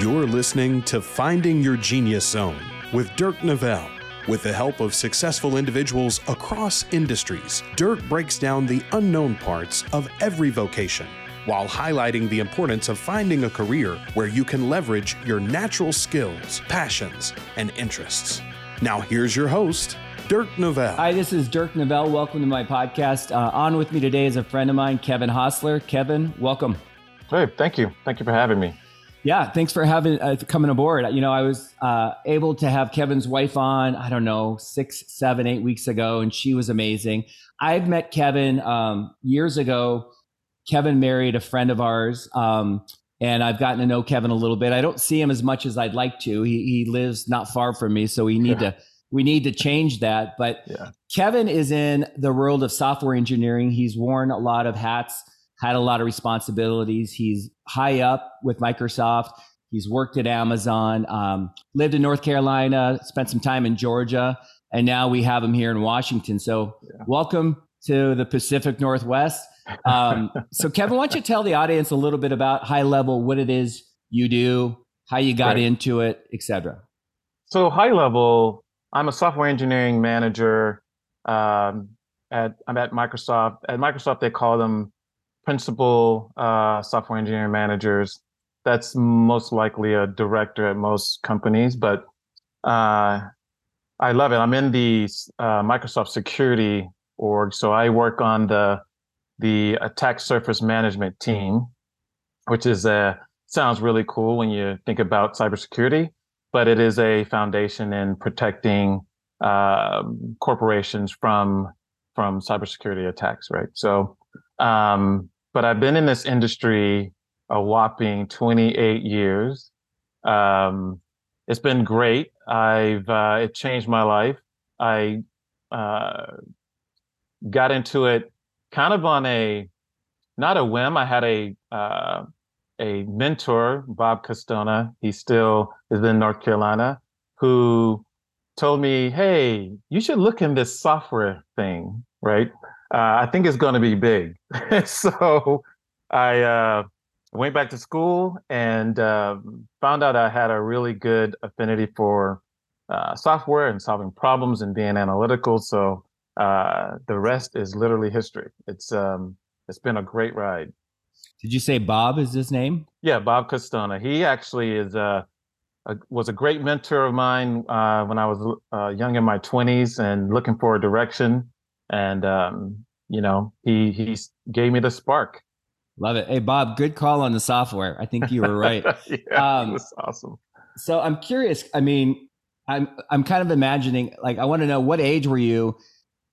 You're listening to Finding Your Genius Zone with Dirk Nevelle. With the help of successful individuals across industries, Dirk breaks down the unknown parts of every vocation while highlighting the importance of finding a career where you can leverage your natural skills, passions, and interests. Now, here's your host, Dirk Nevelle. Hi, this is Dirk Nevelle. Welcome to my podcast. Uh, on with me today is a friend of mine, Kevin Hostler. Kevin, welcome. Hey, thank you. Thank you for having me. Yeah, thanks for having uh, coming aboard. You know, I was uh, able to have Kevin's wife on. I don't know six, seven, eight weeks ago, and she was amazing. I've met Kevin um, years ago. Kevin married a friend of ours, um, and I've gotten to know Kevin a little bit. I don't see him as much as I'd like to. He, he lives not far from me, so we need yeah. to we need to change that. But yeah. Kevin is in the world of software engineering. He's worn a lot of hats had a lot of responsibilities. He's high up with Microsoft. He's worked at Amazon, um, lived in North Carolina, spent some time in Georgia, and now we have him here in Washington. So, yeah. welcome to the Pacific Northwest. Um, so, Kevin, why don't you tell the audience a little bit about high level what it is you do, how you got right. into it, etc. So, high level, I'm a software engineering manager. Um, at I'm at Microsoft. At Microsoft, they call them principal uh, software engineering managers. That's most likely a director at most companies, but uh, I love it. I'm in the uh, Microsoft security org, so I work on the the attack surface management team, which is a sounds really cool when you think about cybersecurity, but it is a foundation in protecting uh, corporations from from cybersecurity attacks, right? So um, but I've been in this industry a whopping 28 years. Um, it's been great. I've uh, it changed my life. I uh, got into it kind of on a not a whim. I had a uh, a mentor, Bob Costona. He still is in North Carolina, who told me, "Hey, you should look in this software thing, right?" Uh, I think it's going to be big. so I uh, went back to school and uh, found out I had a really good affinity for uh, software and solving problems and being analytical. So uh, the rest is literally history. It's um, it's been a great ride. Did you say Bob is his name? Yeah, Bob Costona. He actually is uh, a, was a great mentor of mine when I was young in my 20s and looking for a direction and um, you know, he he gave me the spark. Love it. Hey, Bob, good call on the software. I think you were right. yeah, um, that's awesome. So I'm curious. I mean, I'm I'm kind of imagining. Like, I want to know what age were you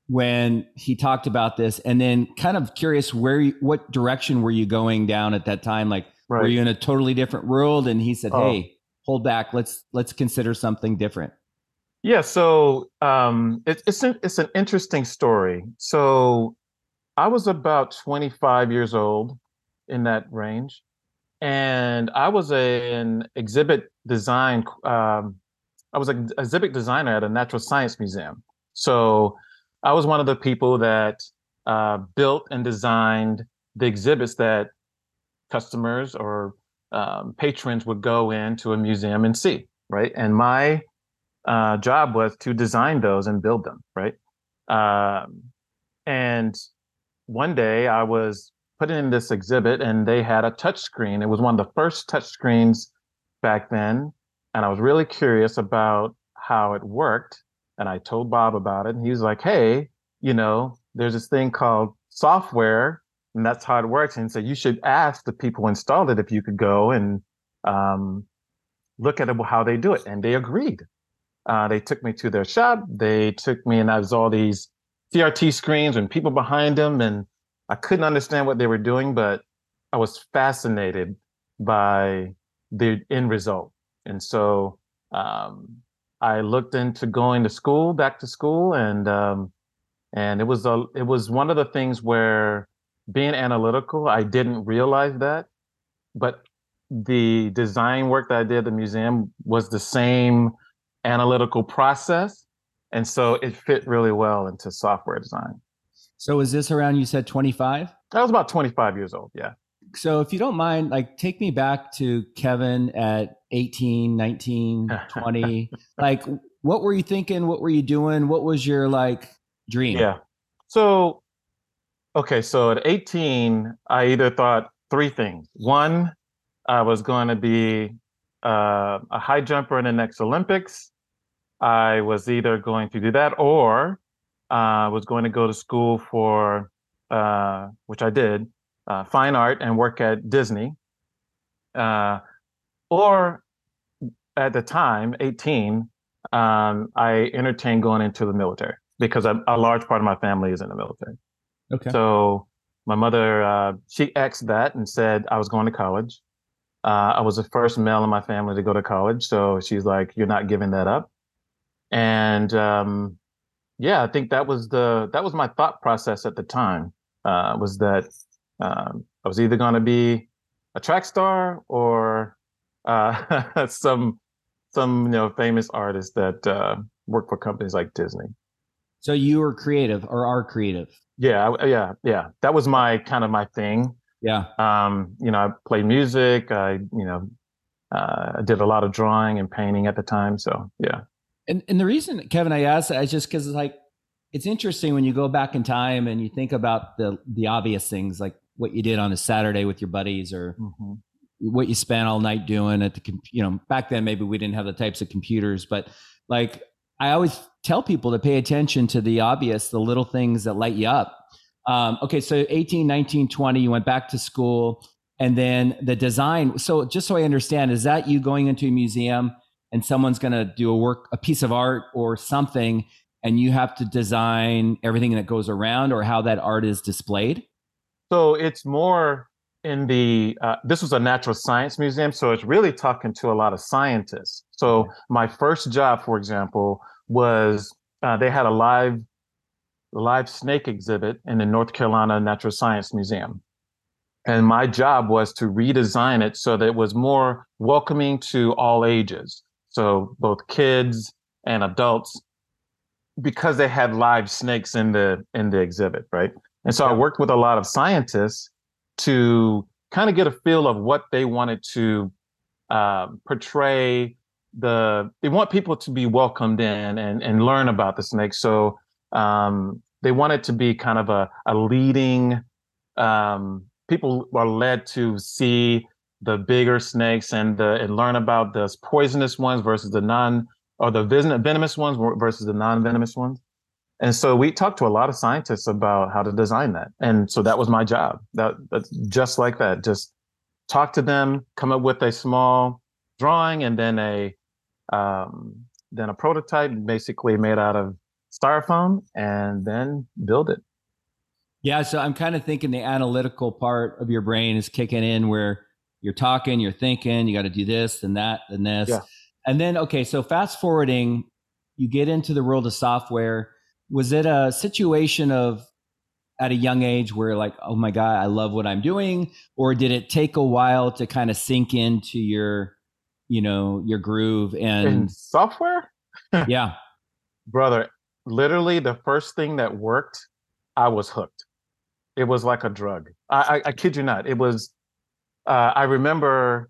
when he talked about this, and then kind of curious where you, what direction were you going down at that time? Like, right. were you in a totally different world? And he said, oh. "Hey, hold back. Let's let's consider something different." Yeah, so um, it, it's an, it's an interesting story. So I was about 25 years old in that range, and I was a, an exhibit design. Um, I was an exhibit designer at a natural science museum. So I was one of the people that uh, built and designed the exhibits that customers or um, patrons would go into a museum and see, right? And my uh, job was to design those and build them, right? Um, and one day I was putting in this exhibit and they had a touch screen. It was one of the first touch screens back then. And I was really curious about how it worked. And I told Bob about it. And he was like, hey, you know, there's this thing called software and that's how it works. And so you should ask the people who installed it if you could go and um, look at how they do it. And they agreed. Uh, they took me to their shop. They took me, and I was all these CRT screens and people behind them, and I couldn't understand what they were doing, but I was fascinated by the end result. And so um, I looked into going to school, back to school, and um, and it was a it was one of the things where being analytical, I didn't realize that, but the design work that I did at the museum was the same analytical process. And so it fit really well into software design. So is this around, you said 25? I was about 25 years old. Yeah. so if you don't mind, like take me back to Kevin at 18, 19, 20. like what were you thinking? What were you doing? What was your like dream? Yeah. So okay, so at 18, I either thought three things. One, I was going to be uh, a high jumper in the next Olympics. I was either going to do that or I uh, was going to go to school for, uh, which I did, uh, fine art and work at Disney. Uh, or at the time, 18, um, I entertained going into the military because a, a, large part of my family is in the military. Okay. So my mother, uh, she asked that and said I was going to college. Uh, I was the first male in my family to go to college, so she's like, "You're not giving that up." And um, yeah, I think that was the that was my thought process at the time. Uh, was that um, I was either going to be a track star or uh, some some you know famous artist that uh, work for companies like Disney. So you were creative or are creative? Yeah, yeah, yeah. That was my kind of my thing. Yeah. Um, you know, I played music. I, you know, uh, I did a lot of drawing and painting at the time. So yeah. And and the reason, Kevin, I asked that is just because it's like it's interesting when you go back in time and you think about the the obvious things like what you did on a Saturday with your buddies or mm-hmm. what you spent all night doing at the you know back then maybe we didn't have the types of computers but like I always tell people to pay attention to the obvious the little things that light you up um, okay so 18 19 20 you went back to school and then the design so just so I understand is that you going into a museum and someone's going to do a work a piece of art or something and you have to design everything that goes around or how that art is displayed so it's more in the, uh, this was a natural science museum. So it's really talking to a lot of scientists. So my first job, for example, was uh, they had a live, live snake exhibit in the North Carolina Natural Science Museum. And my job was to redesign it so that it was more welcoming to all ages. So both kids and adults, because they had live snakes in the in the exhibit, right? And so I worked with a lot of scientists to kind of get a feel of what they wanted to uh, portray. The they want people to be welcomed in and and learn about the snake. So um, they want it to be kind of a a leading. Um, people are led to see the bigger snakes and the and learn about the poisonous ones versus the non or the venomous ones versus the non venomous ones. And so we talked to a lot of scientists about how to design that. And so that was my job. That that's just like that. Just talk to them, come up with a small drawing and then a um, then a prototype basically made out of styrofoam and then build it. Yeah, so I'm kind of thinking the analytical part of your brain is kicking in where you're talking, you're thinking, you got to do this and that and this. Yeah. And then okay, so fast forwarding, you get into the world of software. Was it a situation of at a young age where like oh my god i love what i'm doing? Or did it take a while to kind of sink into your you know your groove and In software? Yeah. Brother literally the first thing that worked i was hooked. It was like a drug. I i, I kid you not it was uh, i remember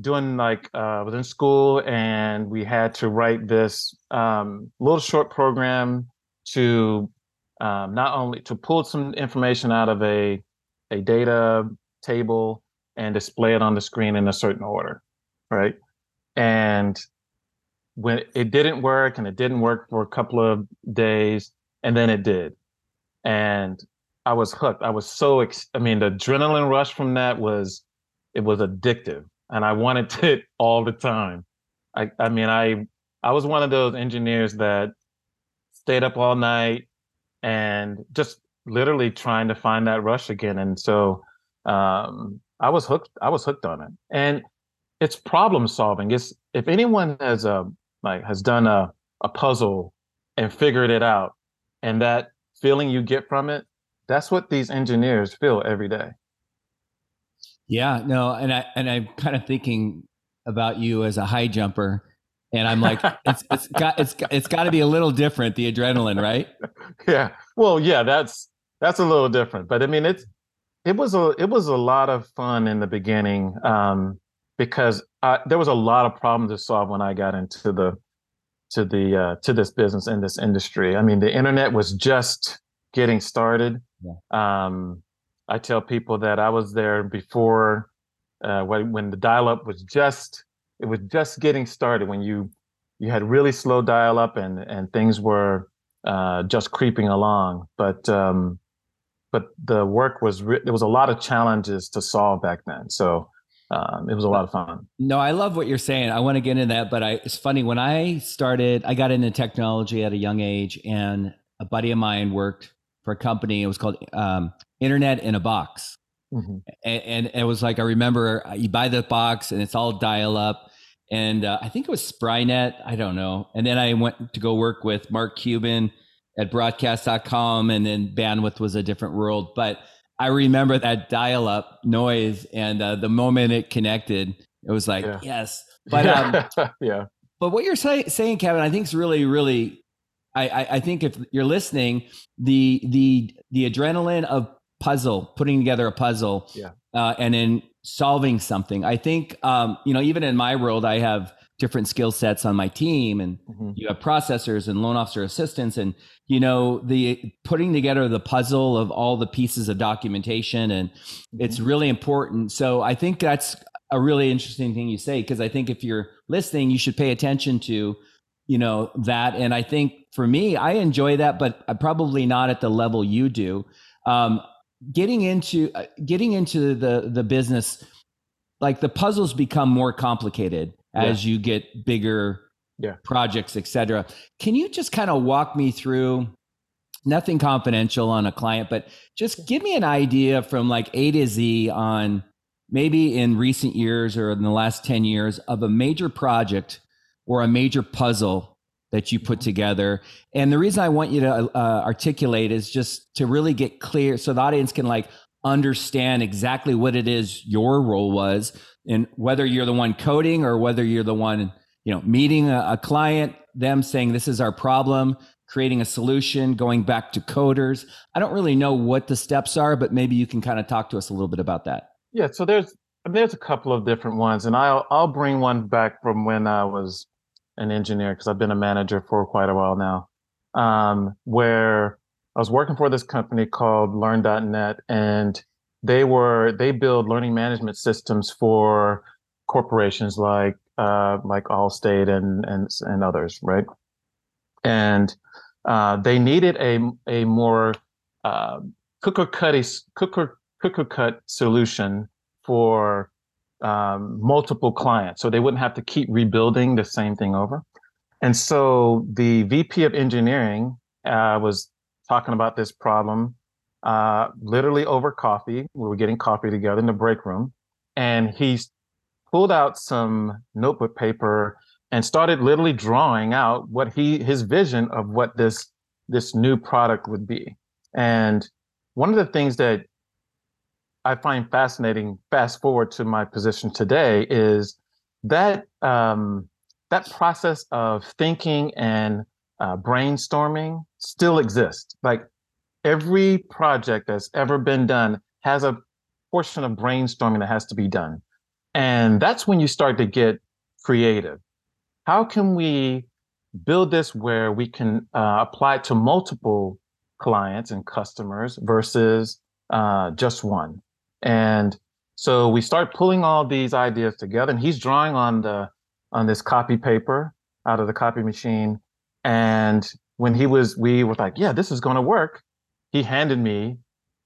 doing like uh, i was in school and we had to write this um, little short program to um, not only to pull some information out of a a data table and display it on the screen in a certain order, right? And when it didn't work, and it didn't work for a couple of days, and then it did, and I was hooked. I was so ex- I mean, the adrenaline rush from that was it was addictive, and I wanted it all the time. I I mean, I I was one of those engineers that stayed up all night and just literally trying to find that rush again. And so um, I was hooked. I was hooked on it, and it's problem solving. It's if anyone has a like has done a a puzzle and figured it out, and that feeling you get from it, that's what these engineers feel every day. Yeah, no, and I and I'm kind of thinking about you as a high jumper and I'm like, it's it's got it's it's got to be a little different, the adrenaline, right? Yeah. Well, yeah, that's that's a little different, but I mean, it's it was a it was a lot of fun in the beginning um, because I, there was a lot of problems to solve when I got into the to the uh, to this business in this industry. I mean, the internet was just getting started. Yeah. Um, I tell people that I was there before uh, when when the dial-up was just it was just getting started when you you had really slow dial-up and and things were uh, just creeping along. But um, but the work was re- there was a lot of challenges to solve back then. So um, it was a lot of fun. No, I love what you're saying. I want to get into that, but I, it's funny when I started, I got into technology at a young age, and a buddy of mine worked for a company. It was called um, Internet in a Box, mm-hmm. and, and, it was like I remember uh, you buy the box and it's all dial up, and uh, I think it was Sprynet. I don't know. And then I went to go work with Mark Cuban at broadcast.com, and then bandwidth was a different world, but I remember that dial up noise and uh, the moment it connected, it was like, yeah. yes. But um, yeah. But what you're say- saying, Kevin, I think is really, really. I, I, I think if you're listening, the the the adrenaline of puzzle, putting together a puzzle, yeah. uh, and then solving something. I think um, you know, even in my world, I have different skill sets on my team and mm-hmm. you have processors and loan officer assistants and you know the putting together the puzzle of all the pieces of documentation and mm-hmm. it's really important so i think that's a really interesting thing you say because i think if you're listening you should pay attention to you know that and i think for me i enjoy that but probably not at the level you do um, getting into uh, getting into the the business like the puzzles become more complicated as yeah. you get bigger yeah. projects, etc. Can you just kind of walk me through? Nothing confidential on a client, but just give me an idea from like A to Z on maybe in recent years or in the last 10 years of a major project or a major puzzle that you put together. And the reason I want you to uh, articulate is just to really get clear so the audience can like understand exactly what it is your role was and whether you're the one coding or whether you're the one you know meeting a, a client them saying this is our problem creating a solution going back to coders i don't really know what the steps are but maybe you can kind of talk to us a little bit about that yeah so there's there's a couple of different ones and i'll i'll bring one back from when i was an engineer because i've been a manager for quite a while now um, where i was working for this company called learn.net and they were they build learning management systems for corporations like uh, like Allstate and and and others, right? And uh, they needed a a more uh, cooker cut cooker cooker cut solution for um, multiple clients, so they wouldn't have to keep rebuilding the same thing over. And so the VP of engineering uh, was talking about this problem uh, literally over coffee. We were getting coffee together in the break room, and he pulled out some notebook paper and started literally drawing out what he his vision of what this this new product would be. And one of the things that I find fascinating, fast forward to my position today, is that um, that process of thinking and uh, brainstorming still exists. Like every project that's ever been done has a portion of brainstorming that has to be done. And that's when you start to get creative. How can we build this where we can uh, apply to multiple clients and customers versus uh, just one? And so we start pulling all these ideas together, and he's drawing on the on this copy paper out of the copy machine. And when he was, we were like, "Yeah, this is going to work." he handed me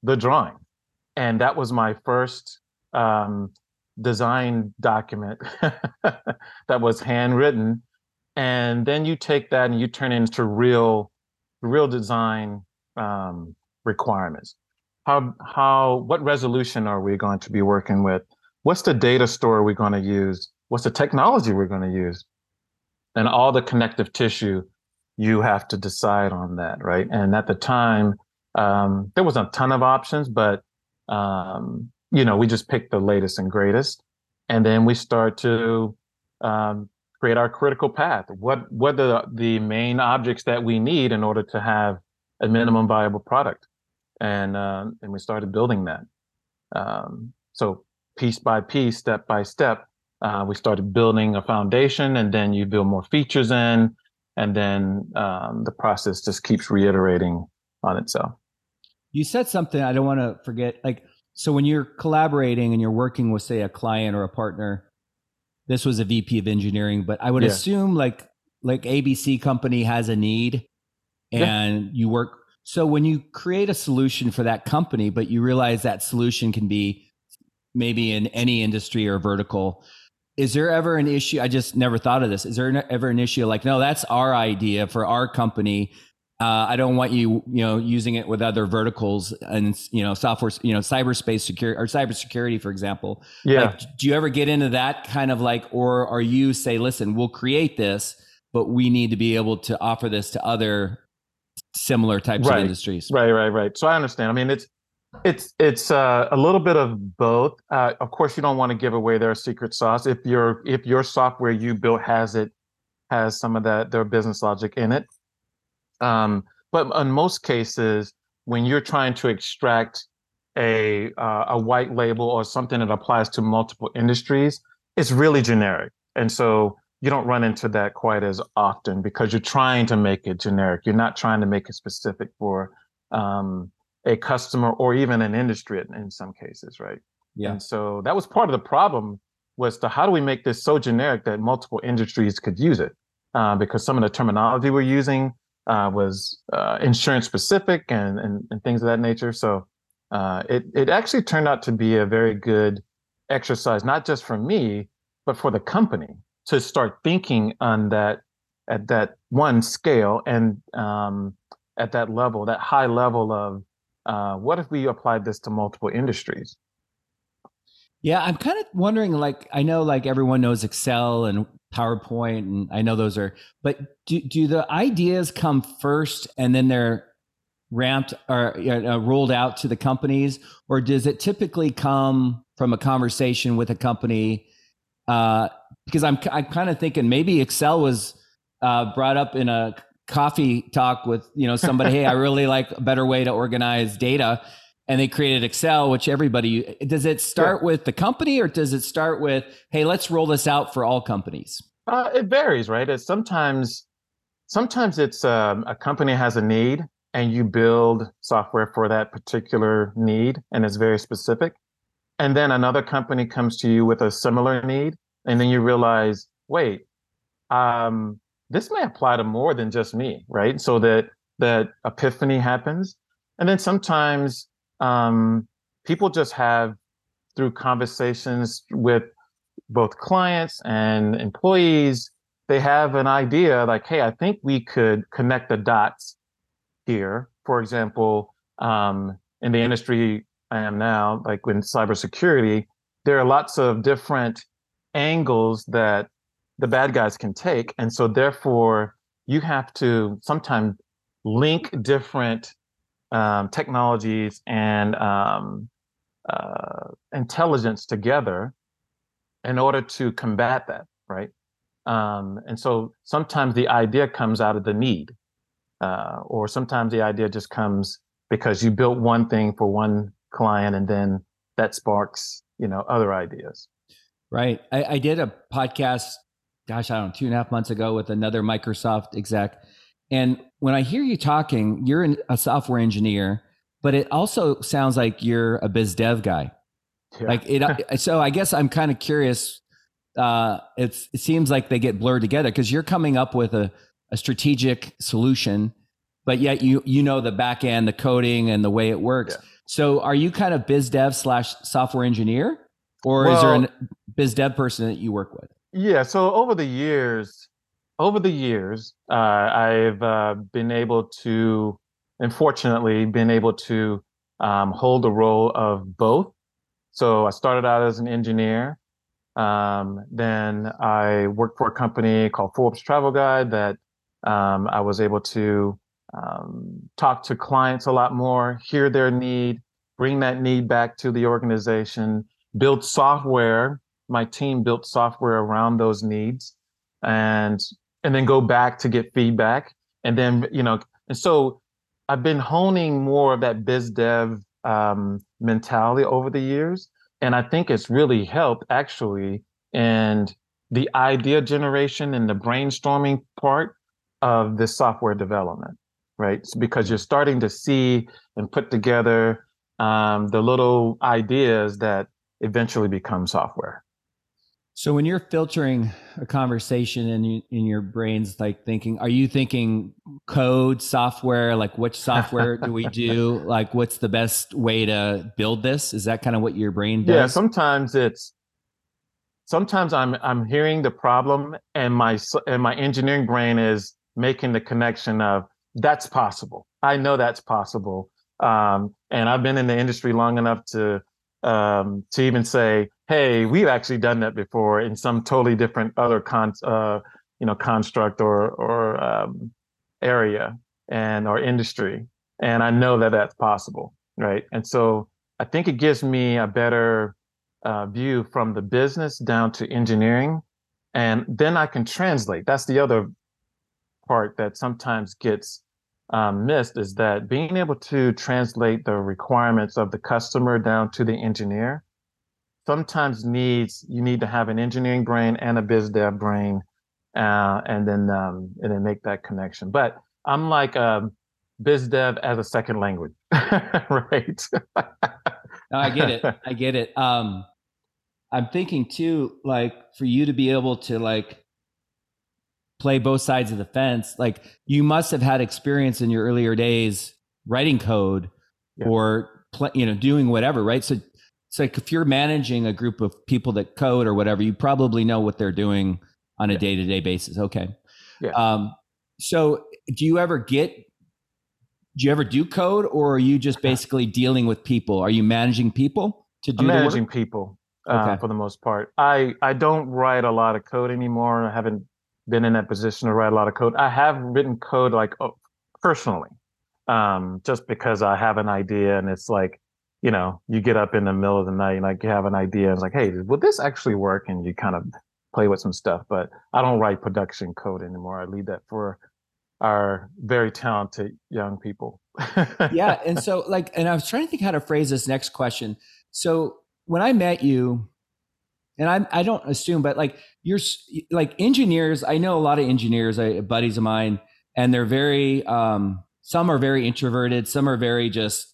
the drawing. And that was my first um, design document that was handwritten. And then you take that and you turn it into real, real design um, requirements. How, how, what resolution are we going to be working with? What's the data store we're going to use? What's the technology we're going to use? And all the connective tissue, you have to decide on that, right? And at the time, um, there was a ton of options, but um, you know, we just picked the latest and greatest, and then we start to um, create our critical path. What what are the, the main objects that we need in order to have a minimum viable product, and uh, and we started building that. um, so piece by piece, step by step, uh, we started building a foundation, and then you build more features in, and then um, the process just keeps reiterating on itself. You said something I don't want to forget. Like, so when you're collaborating and you're working with, say, a client or a partner, this was a VP of engineering, but I would yeah. assume like like ABC company has a need, and yeah. you work. So when you create a solution for that company, but you realize that solution can be maybe in any industry or vertical, is there ever an issue? I just never thought of this. Is there ever an issue like, no, that's our idea for our company. Uh, I don't want you, you know, using it with other verticals and you know, software, you know, cyberspace security or cybersecurity, for example. Yeah. Like, do you ever get into that kind of like, or are you say, listen, we'll create this, but we need to be able to offer this to other similar types right. of industries? Right, right, right. So I understand. I mean, it's it's it's uh, a little bit of both. Uh, of course, you don't want to give away their secret sauce. If your if your software you built has it has some of that their business logic in it. Um, but in most cases, when you're trying to extract a uh, a white label or something that applies to multiple industries, it's really generic, and so you don't run into that quite as often because you're trying to make it generic. You're not trying to make it specific for um, a customer or even an industry in, in some cases, right? Yeah. And so that was part of the problem was the how do we make this so generic that multiple industries could use it? Uh, because some of the terminology we're using uh, was uh, insurance specific and, and, and things of that nature. So uh, it it actually turned out to be a very good exercise, not just for me, but for the company to start thinking on that at that one scale and um, at that level, that high level of uh, what if we applied this to multiple industries? Yeah, I'm kind of wondering. Like, I know, like everyone knows Excel and PowerPoint, and I know those are. But do do the ideas come first, and then they're ramped or uh, rolled out to the companies, or does it typically come from a conversation with a company? Uh, because I'm I'm kind of thinking maybe Excel was uh, brought up in a coffee talk with you know somebody hey i really like a better way to organize data and they created excel which everybody does it start with the company or does it start with hey let's roll this out for all companies uh, it varies right? It's sometimes sometimes it's um, a company has a need and you build software for that particular need and it's very specific. And then another company comes to you with a similar need and then you realize wait um, this may apply to more than just me, right? So that that epiphany happens, and then sometimes um, people just have through conversations with both clients and employees, they have an idea like, hey, I think we could connect the dots here. For example, um, in the industry I am now, like in cybersecurity, there are lots of different angles that the bad guys can take. And so therefore you have to sometimes link different um, technologies and um, uh, intelligence together in order to combat that, right? Um, and so sometimes the idea comes out of the need, uh, or sometimes the idea just comes because you built one thing for one client and then that sparks, you know, other ideas. Right. I, I did a podcast gosh, I don't know, two and a half months ago with another Microsoft exec. And when I hear you talking, you're a software engineer, but it also sounds like you're a biz dev guy. Yeah. Like it, so I guess I'm kind of curious. Uh, it's, it seems like they get blurred together because you're coming up with a, a strategic solution, but yet you you know the back end, the coding, and the way it works. Yeah. So are you kind of biz dev slash software engineer, or well, is there a biz dev person that you work with? Yeah. So over the years, over the years, uh, I've uh, been able to, unfortunately, been able to um, hold the role of both. So I started out as an engineer. Um, then I worked for a company called Forbes Travel Guide that um, I was able to um, talk to clients a lot more, hear their need, bring that need back to the organization, build software my team built software around those needs and and then go back to get feedback and then you know and so i've been honing more of that biz dev um, mentality over the years. And I think it's really helped actually And the idea generation and the brainstorming part of the software development, right? Because you're starting to see and put together um, the little ideas that eventually become software. So when you're filtering a conversation in in your brains, like thinking, are you thinking code, software? Like which software do we do? Like what's the best way to build this? Is that kind of what your brain does? Yeah, sometimes it's sometimes I'm I'm hearing the problem and my and my engineering brain is making the connection of that's possible. I know that's possible. Um, and I've been in the industry long enough to um, to even say, hey, we've actually done that before in some totally different other con, uh, you know, construct or or um, area and or industry, and I know that that's possible, right? And so I think it gives me a better uh, view from the business down to engineering, and then I can translate. That's the other part that sometimes gets um, missed is that being able to translate the requirements of the customer down to the engineer sometimes needs you need to have an engineering brain and a biz dev brain uh, and then um, and then make that connection. But i'm like um, biz dev as a second language right? No, i get it. I get it. Um, i'm thinking too like for you to be able to like play both sides of the fence like you must have had experience in your earlier days writing code yeah. or play, you know doing whatever right? So it's like if you're managing a group of people that code or whatever you probably know what they're doing on a day-to-day basis. Okay. Yeah. um so do you ever get do you ever do code or are you just basically dealing with people? Are you managing people to do I'm managing people uh, okay. for the most part. I i don't write a lot of code anymore. I haven't been in that position to write a lot of code. I have written code like oh, personally, um, just because I have an idea and it's like, you know, you get up in the middle of the night and like you have an idea and it's like, hey, will this actually work? And you kind of play with some stuff. But I don't write production code anymore. I leave that for our very talented young people. yeah. And so like, and I was trying to think how to phrase this next question. So when I met you, and I I don't assume, but like you're like engineers. I know a lot of engineers, I, buddies of mine, and they're very. Um, some are very introverted. Some are very just.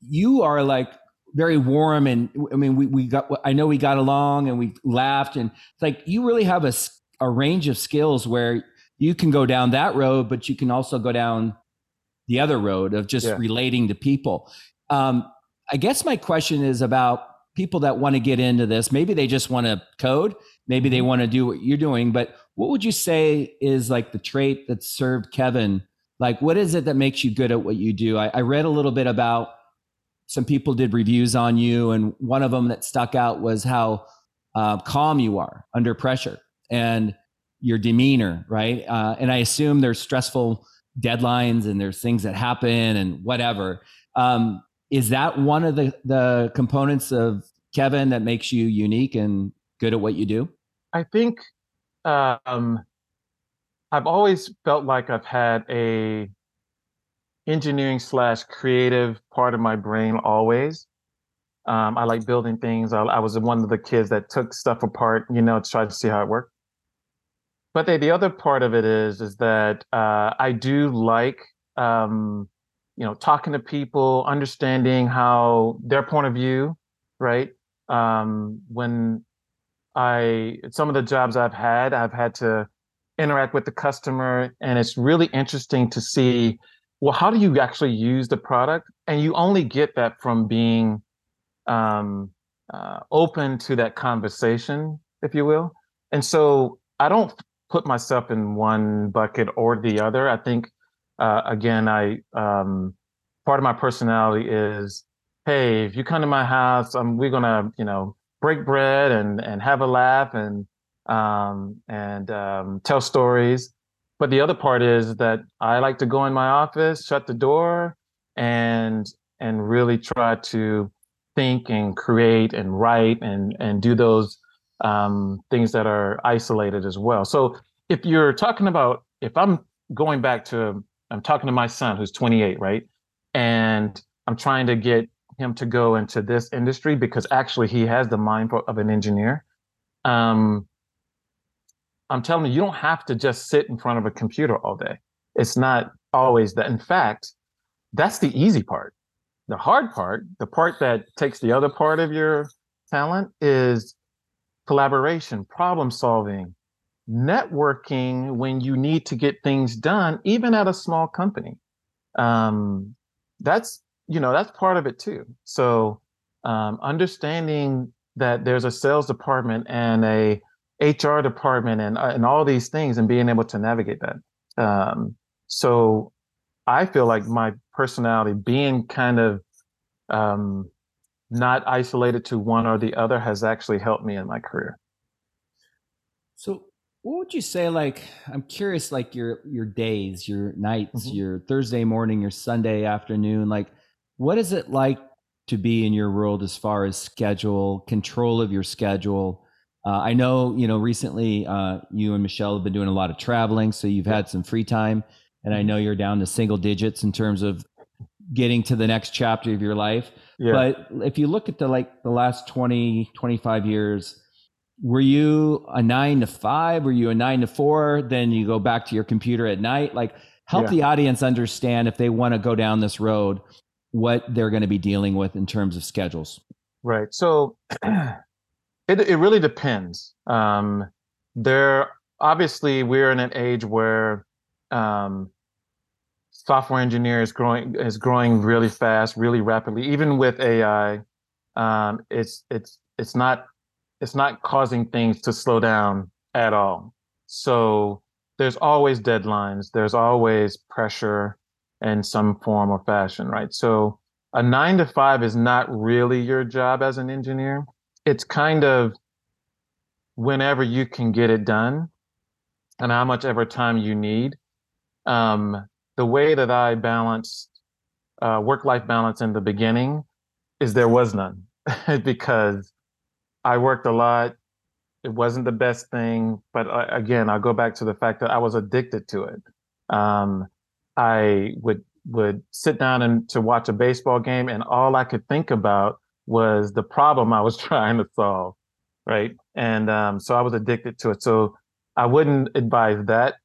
You are like very warm, and I mean, we we got. I know we got along, and we laughed, and it's like you really have a a range of skills where you can go down that road, but you can also go down the other road of just yeah. relating to people. Um, I guess my question is about people that want to get into this, maybe they just want to code, maybe they mm-hmm. want to do what you're doing, but what would you say is like the trait that served Kevin? Like, what is it that makes you good at what you do? I, I read a little bit about some people did reviews on you, and one of them that stuck out was how uh, calm you are under pressure and your demeanor, right? Uh, and I assume there's stressful deadlines and there's things that happen and whatever. Um, is that one of the the components of Kevin that makes you unique and good at what you do? I think um, I've always felt like I've had a engineering slash creative part of my brain always. Um, I like building things. I, I, was one of the kids that took stuff apart, you know, to try to see how it worked. But the, the other part of it is, is that uh, I do like um, you know talking to people understanding how their point of view right? Um, when i some of the jobs i've had i've had to interact with the customer and it's really interesting to see well how do you actually use the product? And you only get that from being um, uh, open to that conversation if you will. And so i don't put myself in one bucket or the other. I think uh, again, I um, part of my personality is, hey, if you come to my house, um, we're gonna, you know, break bread and and have a laugh and um, and um, tell stories. But the other part is that I like to go in my office, shut the door, and and really try to think and create and write and and do those um, things that are isolated as well. So if you're talking about if I'm going back to I'm talking to my son who's 28, right? And I'm trying to get him to go into this industry because actually he has the mind of an engineer. Um, I'm telling you, you don't have to just sit in front of a computer all day. It's not always that. In fact, that's the easy part. The hard part, the part that takes the other part of your talent is collaboration, problem solving, networking when you need to get things done, even at a small company. Um, that's you know that's part of it too. So um, understanding that there's a sales department and a HR department and uh, and all these things and being able to navigate that. Um, so I feel like my personality being kind of um, not isolated to one or the other has actually helped me in my career. So what would you say like i'm curious like your your days your nights mm-hmm. your thursday morning your sunday afternoon like what is it like to be in your world as far as schedule control of your schedule uh, i know you know recently uh, you and michelle have been doing a lot of traveling so you've had some free time and i mm-hmm. know you're down to single digits in terms of getting to the next chapter of your life yeah. but if you look at the like the last 20 25 years were you a nine to five? Were you a nine to four? Then you go back to your computer at night. Like, help yeah. the audience understand if they want to go down this road, what they're going to be dealing with in terms of schedules. Right. So it it really depends. Um, there obviously we're in an age where um, software engineer is growing is growing really fast, really rapidly. Even with AI, um, it's it's it's not it's not causing things to slow down at all. So there's always deadlines, there's always pressure in some form or fashion, right? So a nine to five is not really your job as an engineer. It's kind of whenever you can get it done and how much ever time you need. Um, the way that I balanced uh, work life balance in the beginning is there was none because I worked a lot. It wasn't the best thing, but uh, again, I'll go back to the fact that I was addicted to it. Um, I would would sit down and to watch a baseball game, and all I could think about was the problem I was trying to solve, right? And um, so I was addicted to it. So I wouldn't advise that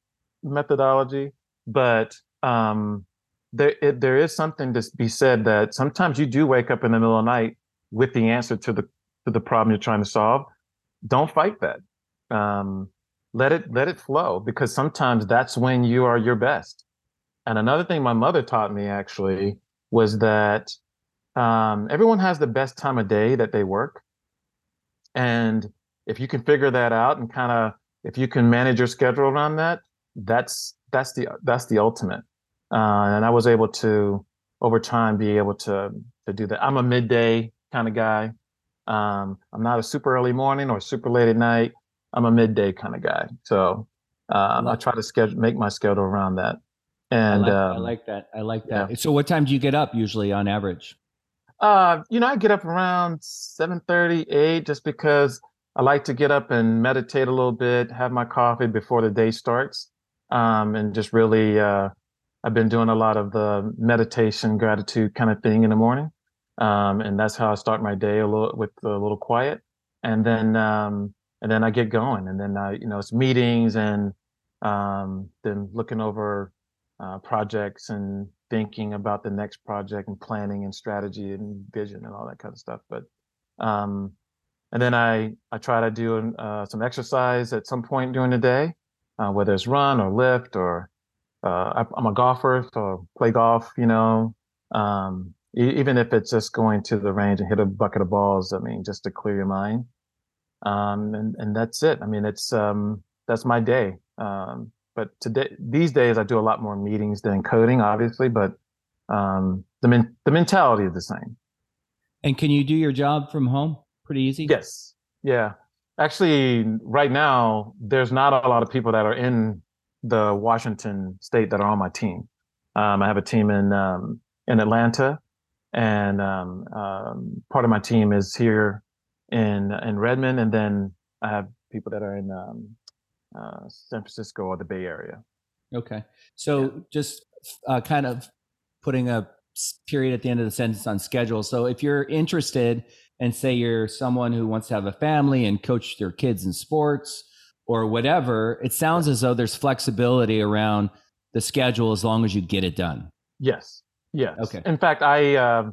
methodology, but um, there it, there is something to be said that sometimes you do wake up in the middle of the night with the answer to the to the problem you're trying to solve, don't fight that. Um, let it let it flow because sometimes that's when you are your best. And another thing my mother taught me actually was that um, everyone has the best time of day that they work, and if you can figure that out and kind of if you can manage your schedule around that, that's that's the that's the ultimate. Uh, and I was able to over time be able to to do that. I'm a midday kind of guy. Um, I'm not a super early morning or super late at night. I'm a midday kind of guy. So um, I try to schedule, make my schedule around that. And I like, um, I like that. I like that. Yeah. So what time do you get up usually on average? Uh, you know, I get up around 7 30, 8, just because I like to get up and meditate a little bit, have my coffee before the day starts. Um, and just really, uh, I've been doing a lot of the meditation, gratitude kind of thing in the morning um, and that's how I start my day a little with a little quiet, and then um, and then I get going, and then I you know it's meetings and um, then looking over uh, projects and thinking about the next project and planning and strategy and vision and all that kind of stuff. But um, and then I I try to do uh, some exercise at some point during the day, uh, whether it's run or lift or uh, I, am a golfer, so play golf. You know, um, even if it's just going to the range and hit a bucket of balls. I mean, just to clear your mind. Um, and and that's it. I mean, it's um, that's my day. Um, but today, these days, I do a lot more meetings than coding, obviously. But um, the men- the mentality is the same. And can you do your job from home pretty easy? Yes. Yeah. Actually, right now, there's not a lot of people that are in the Washington state that are on my team. Um, I have a team in um, in Atlanta, and um, um, part of my team is here in in Redmond, and then I have people that are in um, uh, San Francisco or the Bay Area. Okay, so yeah. just uh, kind of putting a period at the end of the sentence on schedule. So if you're interested and say you're someone who wants to have a family and coach their kids in sports or whatever, it sounds as though there's flexibility around the schedule as long as you get it done. Yes. Yes. Okay. In fact, I uh,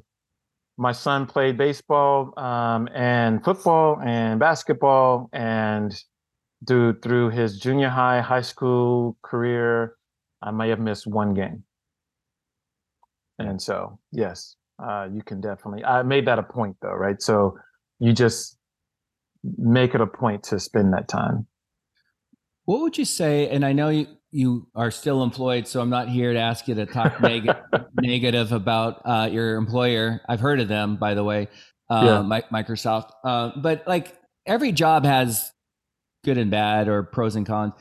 my son played baseball um, and football and basketball and through through his junior high, high school career, I may have missed one game. And so, yes, uh, you can definitely. I made that a point though, right? So you just make it a point to spend that time. What would you say? And I know you, you are still employed, so I'm not here to ask you to talk neg- negative about uh, your employer. I've heard of them, by the way, uh, yeah. Microsoft. Uh, but like every job has good and bad or pros and cons.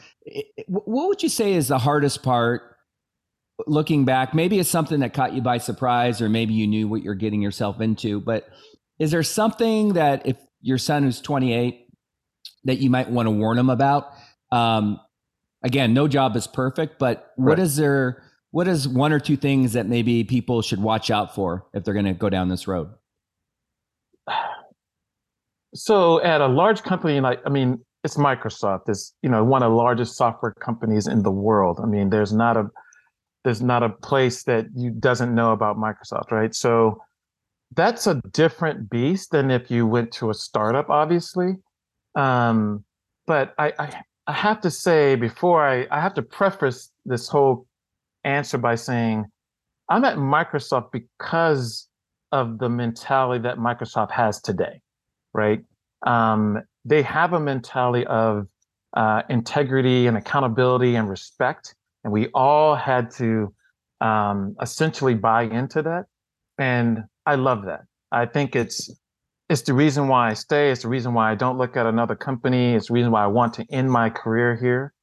What would you say is the hardest part looking back? Maybe it's something that caught you by surprise, or maybe you knew what you're getting yourself into. But is there something that if your son who's 28 that you might want to warn him about? Um, again, no job is perfect, but what right. is there? What is one or two things that maybe people should watch out for if they're going to go down this road? So, at a large company like, I mean, it's Microsoft. It's you know one of the largest software companies in the world. I mean, there's not a there's not a place that you doesn't know about Microsoft, right? So that's a different beast than if you went to a startup, obviously. Um, but I, I I have to say before I I have to preface this whole answer by saying I'm at Microsoft because of the mentality that Microsoft has today, right? Um, they have a mentality of uh, integrity and accountability and respect. And we all had to um, essentially buy into that. And I love that. I think it's it's the reason why I stay. It's the reason why I don't look at another company. It's the reason why I want to end my career here.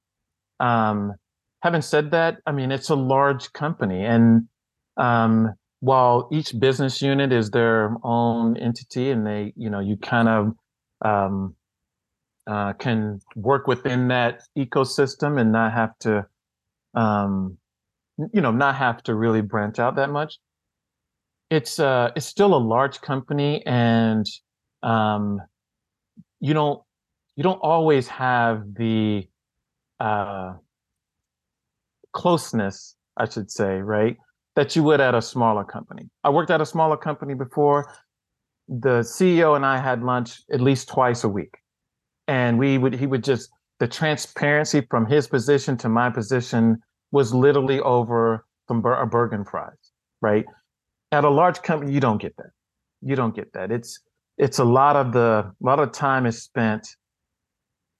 Um, having said that, I mean it's a large company, and um, while each business unit is their own entity, and they, you know, you kind of um, uh, can work within that ecosystem and not have to, um, you know, not have to really branch out that much. It's uh, it's still a large company, and um, you don't you don't always have the uh, closeness, I should say, right, that you would at a smaller company. I worked at a smaller company before. The CEO and I had lunch at least twice a week and we would he would just the transparency from his position to my position was literally over from a Bergen fries, right? At a large company, you don't get that. You don't get that. It's it's a lot of the a lot of time is spent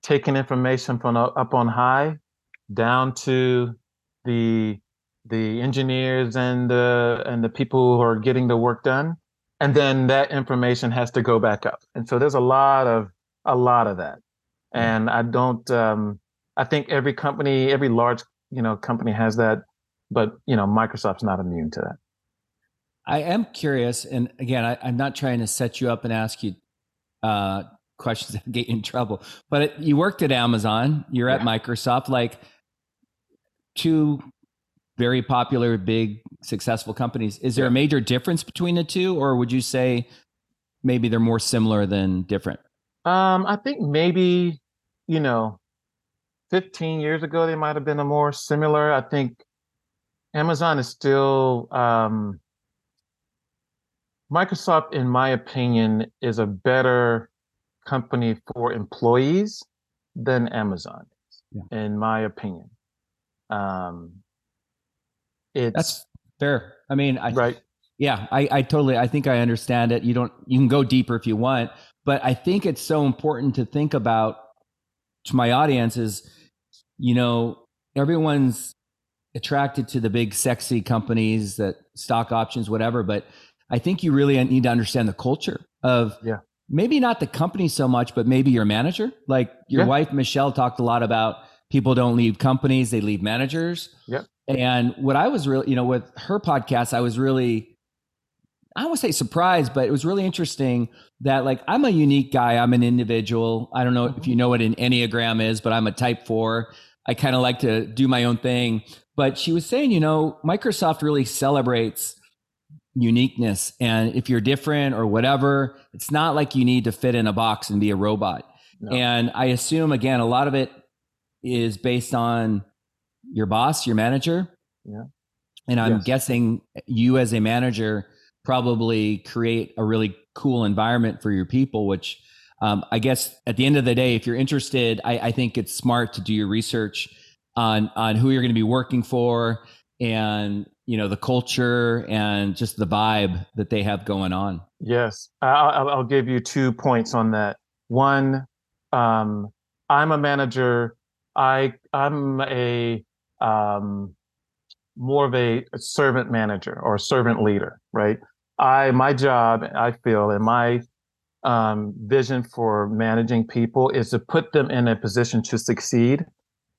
taking information from up on high down to the the engineers and the and the people who are getting the work done and then that information has to go back up and so there's a lot of a lot of that. And I don't, um, I think every company, every large, you know, company has that, but, you know, Microsoft's not immune to that. I am curious. And again, I, am not trying to set you up and ask you uh, questions that get you in trouble, but it, you worked at Amazon, you're at Microsoft, like two very popular, big, successful companies. Is there yeah. a major difference between the two, or would you say maybe they're more similar than different? Um, I think maybe, you know, 15 years ago, they might have been a more similar. I think Amazon is still, um, Microsoft, in my opinion, is a better company for employees than Amazon is, yeah. in my opinion. Um, it's that's fair. I mean, I, right. Yeah, I, I totally, I think I understand it. You don't, you can go deeper if you want, but I think it's so important to think about to my audience is, you know, everyone's attracted to the big sexy companies that stock options, whatever. But I think you really need to understand the culture of yeah. maybe not the company so much, but maybe your manager. Like your yeah. wife, Michelle, talked a lot about people don't leave companies, they leave managers. Yeah. And what I was really, you know, with her podcast, I was really I would say surprised, but it was really interesting that like I'm a unique guy. I'm an individual. I don't know if mm-hmm. you know what an Enneagram is, but I'm a type four. I kind of like to do my own thing. But she was saying, you know, Microsoft really celebrates uniqueness. And if you're different or whatever, it's not like you need to fit in a box and be a robot. No. And I assume, again, a lot of it is based on your boss, your manager. Yeah. And I'm yes. guessing you as a manager probably create a really cool environment for your people, which um, I guess at the end of the day, if you're interested, I, I think it's smart to do your research on on who you're going to be working for and you know the culture and just the vibe that they have going on. Yes, I'll, I'll give you two points on that. One, um, I'm a manager. I I'm a um, more of a, servant manager or servant leader, right? I my job, I feel, and my um, vision for managing people is to put them in a position to succeed,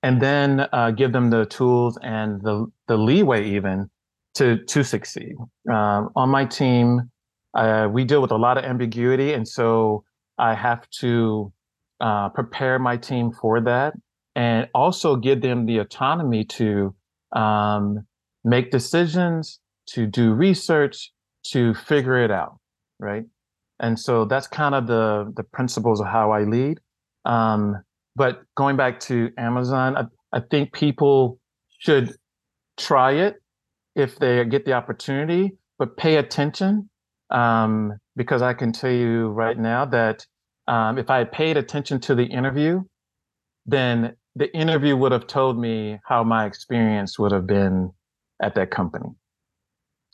and then uh, give them the tools and the the leeway even to to succeed. Um, on my team, uh, we deal with a lot of ambiguity, and so I have to uh, prepare my team for that, and also give them the autonomy to um, make decisions, to do research, to figure it out, right? And so that's kind of the the principles of how I lead. Um, but going back to Amazon, I, I think people should try it if they get the opportunity, but pay attention um, because I can tell you right now that um, if I had paid attention to the interview, then the interview would have told me how my experience would have been at that company.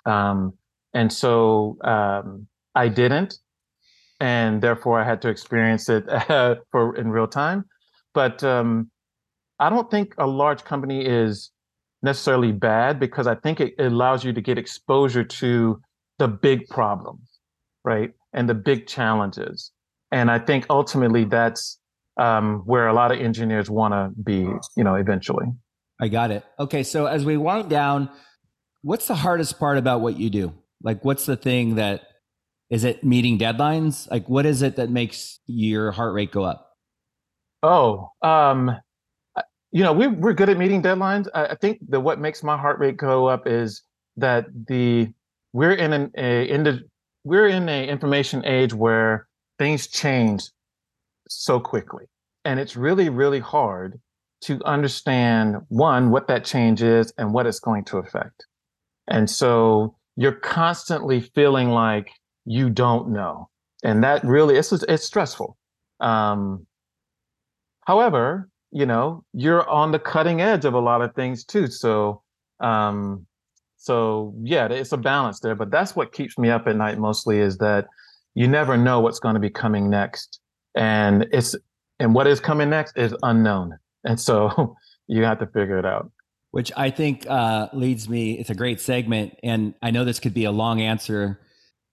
Um, and so um, I didn't, and therefore I had to experience it for in real time. But um, I don't think a large company is necessarily bad because I think it, it allows you to get exposure to the big problems, right, and the big challenges. And I think ultimately that's um, where a lot of engineers want to be, you know, eventually. I got it. Okay, so as we wind down, what's the hardest part about what you do? Like, what's the thing that is it meeting deadlines? Like, what is it that makes your heart rate go up? Oh, um, you know, we, we're good at meeting deadlines. I, I think that what makes my heart rate go up is that the we're in an a, in the we're in a information age where things change so quickly, and it's really really hard to understand one what that change is and what it's going to affect. And so you're constantly feeling like you don't know. And that really it's it's stressful. Um, however, you know, you're on the cutting edge of a lot of things too. So um, so yeah, it's a balance there. But that's what keeps me up at night mostly is that you never know what's going to be coming next. And it's and what is coming next is unknown. And so you have to figure it out which I think uh, leads me. It's a great segment, and I know this could be a long answer.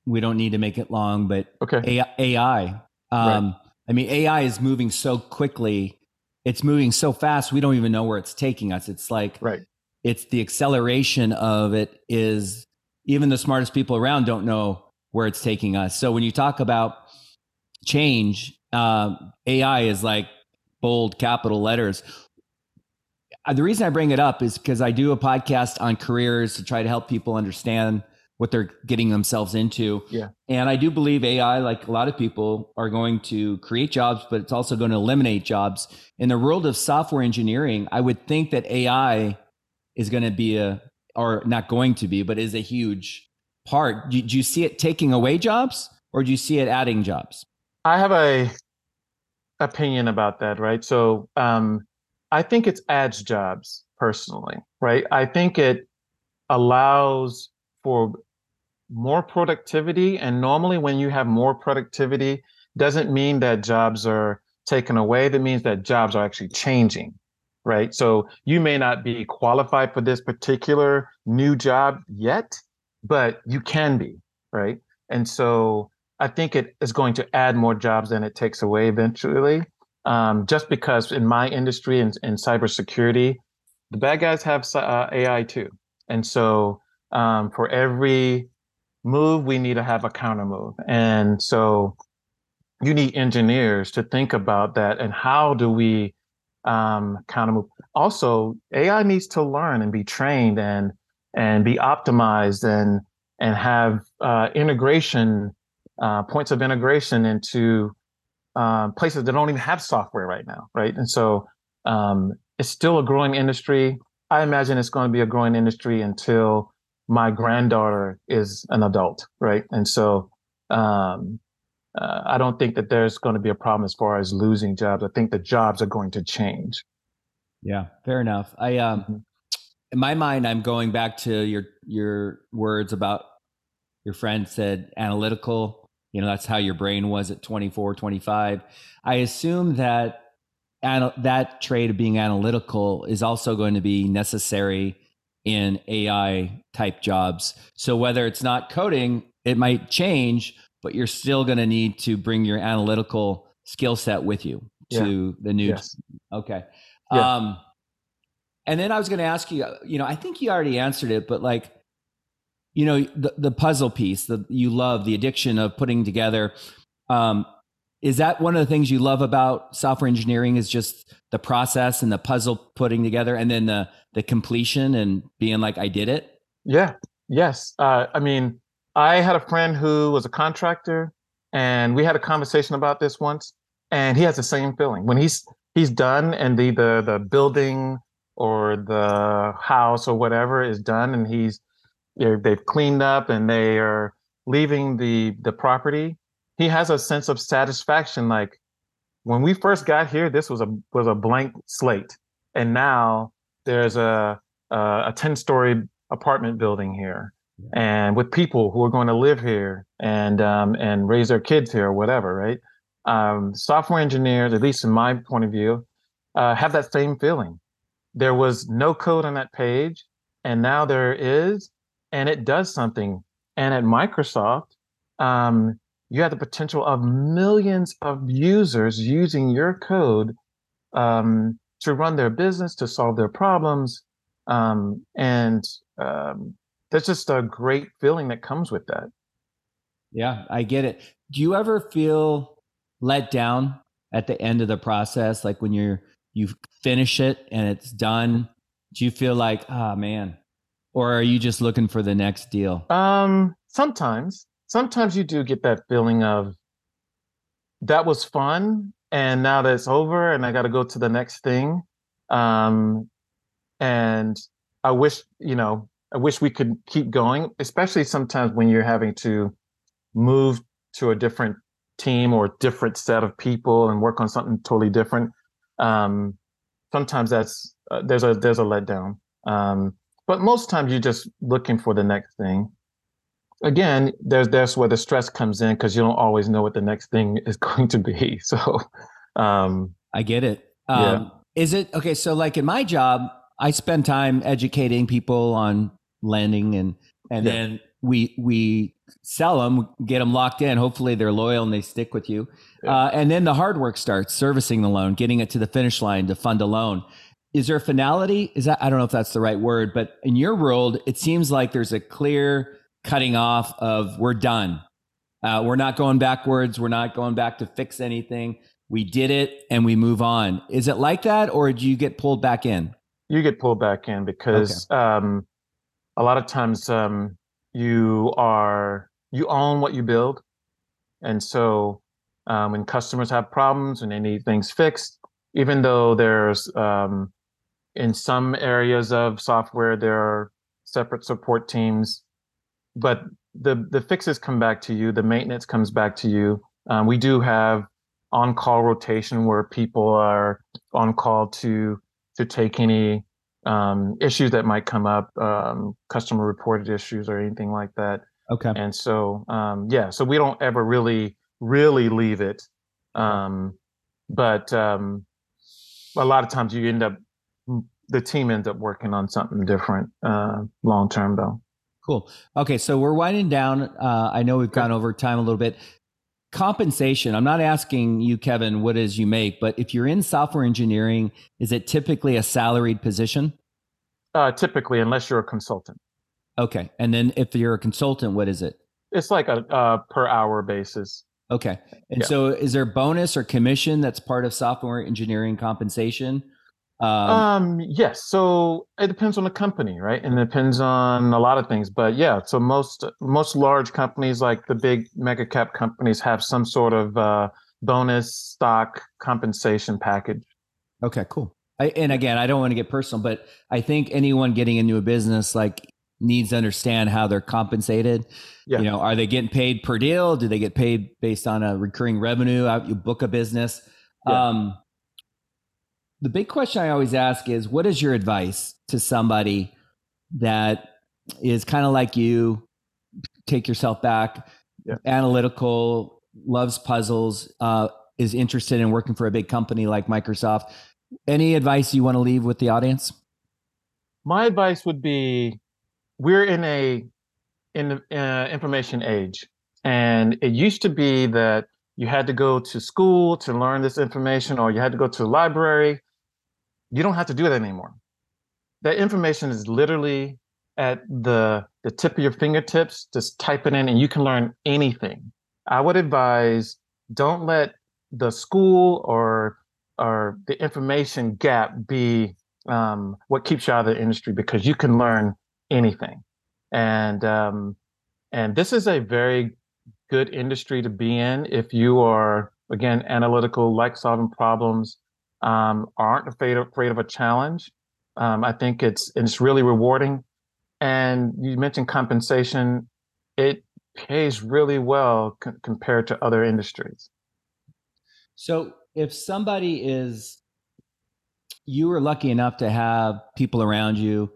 We don't need to make it long, but okay. AI. Um, right. I mean, AI is moving so quickly. It's moving so fast. We don't even know where it's taking us. It's like right. It's the acceleration of it is even the smartest people around don't know where it's taking us. So when you talk about change, uh, AI is like bold capital letters. Uh, the reason I bring it up is because I do a podcast on careers to try to help people understand what they're getting themselves into. Yeah. And I do believe AI, like a lot of people, are going to create jobs, but it's also going to eliminate jobs. In the world of software engineering, I would think that AI is going to be a, or not going to be, but is a huge part. Do, do you see it taking away jobs or do you see it adding jobs? I have a opinion about that, right? So, um, I think it adds jobs personally, right? I think it allows for more productivity. And normally, when you have more productivity, doesn't mean that jobs are taken away. That means that jobs are actually changing, right? So you may not be qualified for this particular new job yet, but you can be, right? And so I think it is going to add more jobs than it takes away eventually um, just because in my industry and in, in cybersecurity, the bad guys have uh, AI too. And so um, for every move, we need to have a counter move. And so you need engineers to think about that and how do we um, counter move. Also, AI needs to learn and be trained and and be optimized and and have uh, integration uh, points of integration into uh, places that don't even have software right now, right? And so um, it's still a growing industry. I imagine it's going to be a growing industry until my granddaughter is an adult, right? And so um, uh, I don't think that there's going to be a problem as far as losing jobs. I think the jobs are going to change. Yeah, fair enough. I um, mm-hmm. in my mind, I'm going back to your your words about your friend said analytical. You know, that's how your brain was at 24, 25. I assume that and that trait of being analytical is also going to be necessary in AI type jobs. So whether it's not coding, it might change, but you're still going to need to bring your analytical skill set with you to yeah. the new. Yes. Okay. Yeah. Um, and then I was going to ask you, you know, I think you already answered it, but like, you know, the, the puzzle piece that you love, the addiction of putting together. Um, is that one of the things you love about software engineering is just the process and the puzzle putting together and then the the completion and being like i did it yeah. Yes. Uh, i mean i had a friend who was a contractor and we had a conversation about this once and he has the same feeling. When he's he's done and the the, the building or the house or whatever is done and he's they've cleaned up and they are leaving the the property he has a sense of satisfaction like when we first got here this was a was a blank slate. And now there's a a 10 story apartment building here and with people who are going to live here and um, and raise their kids here or whatever right? Um, software engineers at least in my point of view uh, have that same feeling. There was no code on that page and now there is and it does something. And at microsoft um, you have the potential of millions of users using your code um, to run their business, to solve their problems. Um, and um, there's just a great feeling that comes with that. Yeah, I get it. Do you ever feel let down at the end of the process? Like when you're, you finish it and it's done, do you feel like, ah, oh, man, or are you just looking for the next deal? Um, sometimes, sometimes you do get that feeling of that was fun and now that it's over and i got to go to the next thing. Um, and i wish you know i wish we could keep going especially sometimes when you're having to move to a different team or different set of people and work on something totally different. Um, sometimes that's uh, there's a there's a letdown. Um, but most times you're just looking for the next thing again, there's that's where the stress comes in because you don't always know what the next thing is going to be. So, um, I get it. Um, yeah. Is it okay? So, like in my job, I spend time educating people on lending, and and yeah. then we we sell them, get them locked in. Hopefully, they're loyal and they stick with you. Yeah. Uh, and then the hard work starts: servicing the loan, getting it to the finish line to fund a loan. Is there a finality? Is that I don't know if that's the right word, but in your world, it seems like there's a clear cutting off of we're done. Uh, we're not going backwards. We're not going back to fix anything. We did it and we move on. Is it like that, or do you get pulled back in? You get pulled back in because okay. um, a lot of times um, you are you own what you build, and so um, when customers have problems and they need things fixed, even though there's um, in some areas of software there are separate support teams but the the fixes come back to you. The maintenance comes back to you. Um, we do have on call rotation where people are on call to to take any um, issues that might come up, um, customer reported issues or anything like that. Okay. And so um, yeah, so we don't ever really really leave it, um, but um, a lot of times you end up the team ends up working on something different uh, long term though. Cool. Okay, so we're winding down. Uh, I know we've gone over time a little bit. Compensation. I'm not asking you, Kevin, what is you make, but if you're in software engineering, is it typically a salaried position? Uh, typically, unless you're a consultant. Okay, and then if you're a consultant, what is it? It's like a uh, per hour basis. Okay, and yeah. so is there bonus or commission that's part of software engineering compensation? Um, um, yes. So it depends on the company, right? And it depends on a lot of things. But yeah, so most most large companies, like the big mega cap companies, have some sort of uh, bonus stock compensation package. Okay, cool. I, and again, I don't want to get personal, but I think anyone getting into a business like needs to understand how they're compensated. Yeah. You know, are they getting paid per deal? Do they get paid based on a recurring revenue you book a business? Yeah. Um, the big question I always ask is what is your advice to somebody that is kind of like you, take yourself back, yeah. analytical, loves puzzles, uh, is interested in working for a big company like Microsoft? Any advice you want to leave with the audience? My advice would be we're in a in the uh, information age and it used to be that you had to go to school to learn this information or you had to go to a library you don't have to do that anymore that information is literally at the the tip of your fingertips just type it in and you can learn anything i would advise don't let the school or or the information gap be um, what keeps you out of the industry because you can learn anything. And um, and this is a very good industry to be in if you are again analytical, like solving problems, um, aren't afraid of, afraid of a challenge. Um, I think it's it's really rewarding. And you mentioned compensation; it pays really well c- compared to other industries. So, if somebody is, you were lucky enough to have people around you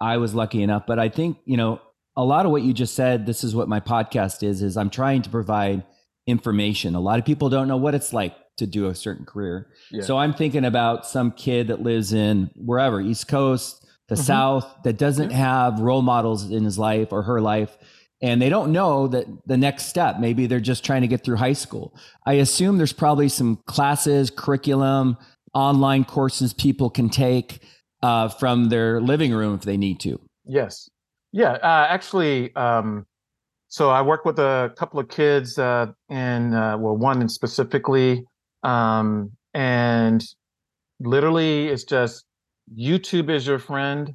I was lucky enough, but I think, you know, a lot of what you just said, this is what my podcast is, is I'm trying to provide information. A lot of people don't know what it's like to do a certain career. Yeah. So I'm thinking about some kid that lives in wherever, East Coast, the mm-hmm. South, that doesn't yeah. have role models in his life or her life. And they don't know that the next step, maybe they're just trying to get through high school. I assume there's probably some classes, curriculum, online courses people can take uh, from their living room if they need to. Yes. Yeah. Uh, actually, um, so I work with a couple of kids, uh, and uh, well, one specifically, um, and literally, it's just YouTube is your friend.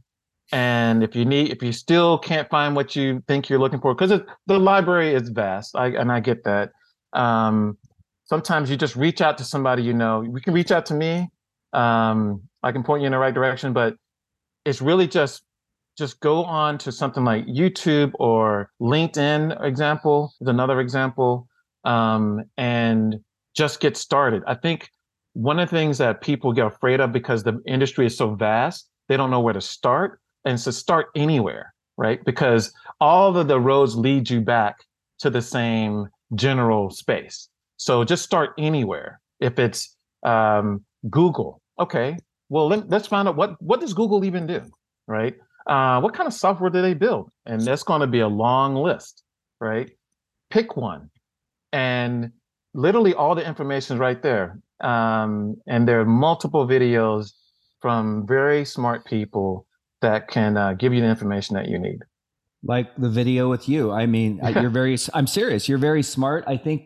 And if you need, if you still can't find what you think you're looking for, because the library is vast, I, and I get that. Um, sometimes you just reach out to somebody you know. We can reach out to me. Um, I can point you in the right direction, but it's really just just go on to something like YouTube or LinkedIn. Example is another example, um, and just get started. I think one of the things that people get afraid of because the industry is so vast, they don't know where to start, and so start anywhere, right? Because all of the roads lead you back to the same general space. So just start anywhere. If it's um, Google, okay, well let, us find out what what does google even do right uh, what kind of software do they build and that's going to be a long list right pick one and literally all the information is right there. Um, and there are multiple videos from very smart people that can uh, give you the information that you need. Like the video with you. I mean you're very i'm serious. You're very smart. I think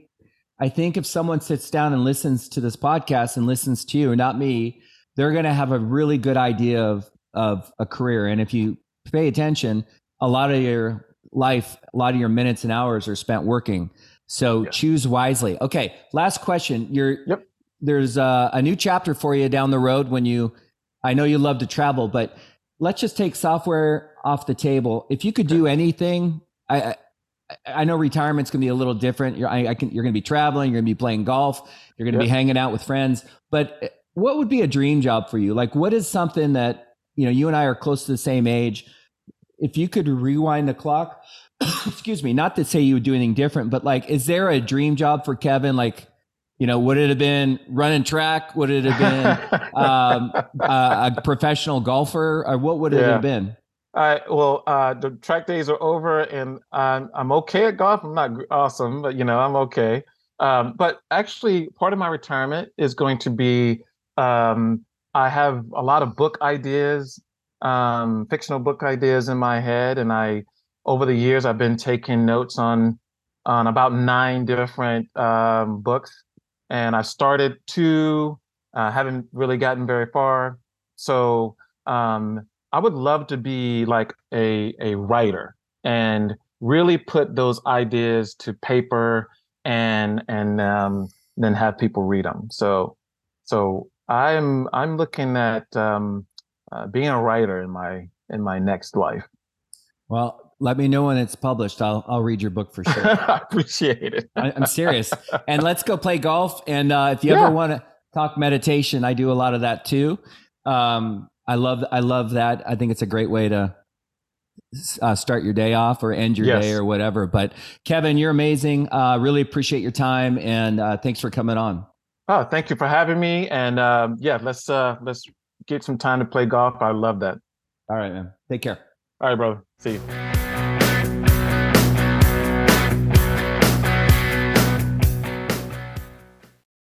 i think if someone sits down and listens to this podcast and listens to you not me they're going to have a really good idea of of a career. And if you pay attention, a lot of your life, a lot of your minutes and hours are spent working. So yeah. choose wisely. Okay, last question. You're yep. there's a, a new chapter for you down the road when you. I know you love to travel, but let's just take software off the table. If you could do anything, I, I I know retirement's gonna be a little different. You're, I, I can, you're gonna be traveling. You're gonna be playing golf. You're gonna yep. be hanging out with friends. But eh, what would be a dream job for you? Like, what is something that, you know, you and I are close to the same age. If you could rewind the clock, excuse me, not to say you would do anything different, but like, is there a dream job for Kevin? Like, you know, would it have been running track? Would it have been um, uh, a professional golfer? Or what would it yeah. have been? I well, uh, the track days are over, and I'm I'm okay at golf. I'm not awesome, but you know, I'm okay. Um, but actually, part of my retirement is going to be um, I have a lot of book ideas, um, fictional book ideas in my head, and I over the years I've been taking notes on on about nine different um, books, and I started two. Uh, haven't really gotten very far, So um, I would love to be like a a writer and really put those ideas to paper and and um, then have people read them. So so I'm I'm looking at um, uh, being a writer in my in my next life. Well, let me know when it's published. I'll I'll read your book for sure. I appreciate it. I, am serious. And let's go play golf. And uh, if you yeah. ever want to talk meditation, I do a lot of that too. Um, I love I love that. I think it's a great way to uh, start your day off or end your yes. day or whatever. But Kevin, you're amazing. Uh, really appreciate your time and uh, thanks for coming on. Oh, thank you for having me. And um, yeah, let's uh, let's get some time to play golf. I love that. All right, man. Take care. All right, brother. See you.